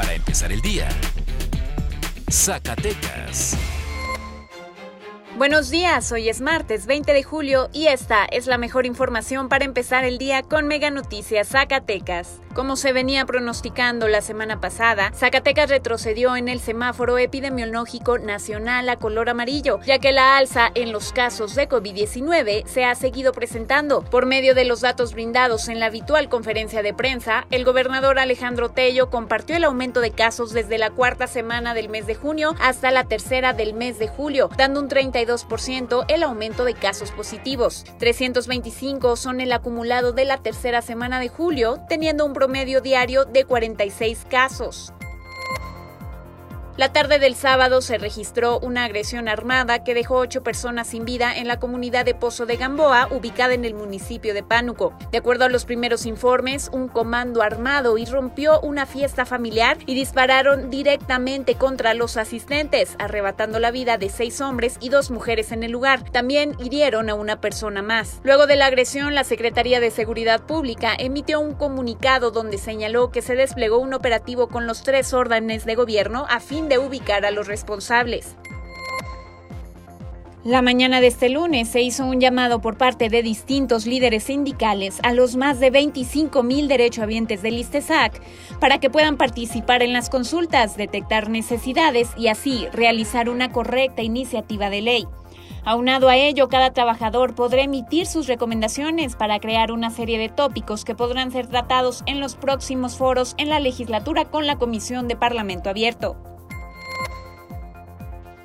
para empezar el día. Zacatecas. Buenos días, hoy es martes 20 de julio y esta es la mejor información para empezar el día con Mega Noticias Zacatecas. Como se venía pronosticando la semana pasada, Zacatecas retrocedió en el semáforo epidemiológico nacional a color amarillo, ya que la alza en los casos de COVID-19 se ha seguido presentando. Por medio de los datos brindados en la habitual conferencia de prensa, el gobernador Alejandro Tello compartió el aumento de casos desde la cuarta semana del mes de junio hasta la tercera del mes de julio, dando un 32 el aumento de casos positivos. 325 son el acumulado de la tercera semana de julio, teniendo un promedio diario de 46 casos. La tarde del sábado se registró una agresión armada que dejó ocho personas sin vida en la comunidad de Pozo de Gamboa, ubicada en el municipio de Pánuco. De acuerdo a los primeros informes, un comando armado irrumpió una fiesta familiar y dispararon directamente contra los asistentes, arrebatando la vida de seis hombres y dos mujeres en el lugar. También hirieron a una persona más. Luego de la agresión, la Secretaría de Seguridad Pública emitió un comunicado donde señaló que se desplegó un operativo con los tres órdenes de gobierno a fin de ubicar a los responsables. La mañana de este lunes se hizo un llamado por parte de distintos líderes sindicales a los más de 25 mil derechohabientes del ISTESAC para que puedan participar en las consultas, detectar necesidades y así realizar una correcta iniciativa de ley. Aunado a ello, cada trabajador podrá emitir sus recomendaciones para crear una serie de tópicos que podrán ser tratados en los próximos foros en la legislatura con la Comisión de Parlamento Abierto.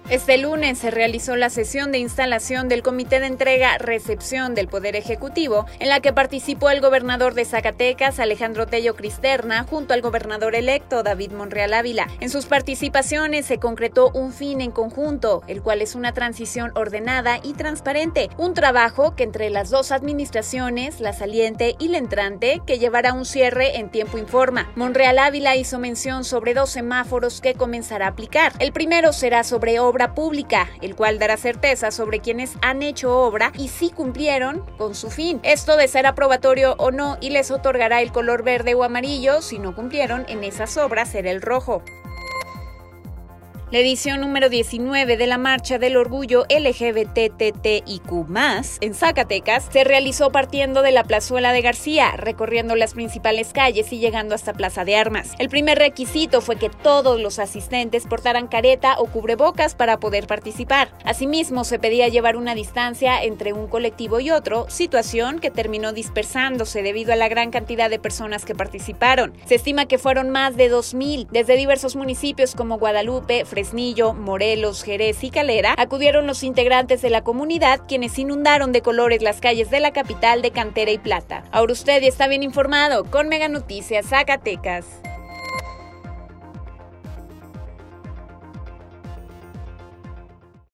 Este lunes se realizó la sesión de instalación del Comité de Entrega Recepción del Poder Ejecutivo, en la que participó el gobernador de Zacatecas, Alejandro Tello Cristerna, junto al gobernador electo, David Monreal Ávila. En sus participaciones se concretó un fin en conjunto, el cual es una transición ordenada y transparente, un trabajo que entre las dos administraciones, la saliente y la entrante, que llevará un cierre en tiempo informa. Monreal Ávila hizo mención sobre dos semáforos que comenzará a aplicar. El primero será sobre pública, el cual dará certeza sobre quienes han hecho obra y si cumplieron con su fin. Esto de ser aprobatorio o no y les otorgará el color verde o amarillo, si no cumplieron en esas obras será el rojo. La edición número 19 de la Marcha del Orgullo LGBTTIQ+, en Zacatecas, se realizó partiendo de la Plazuela de García, recorriendo las principales calles y llegando hasta Plaza de Armas. El primer requisito fue que todos los asistentes portaran careta o cubrebocas para poder participar. Asimismo, se pedía llevar una distancia entre un colectivo y otro, situación que terminó dispersándose debido a la gran cantidad de personas que participaron. Se estima que fueron más de 2.000 desde diversos municipios como Guadalupe, Fresnillo, Morelos, Jerez y Calera, acudieron los integrantes de la comunidad quienes inundaron de colores las calles de la capital de Cantera y Plata. Ahora usted ya está bien informado con Mega Noticias Zacatecas.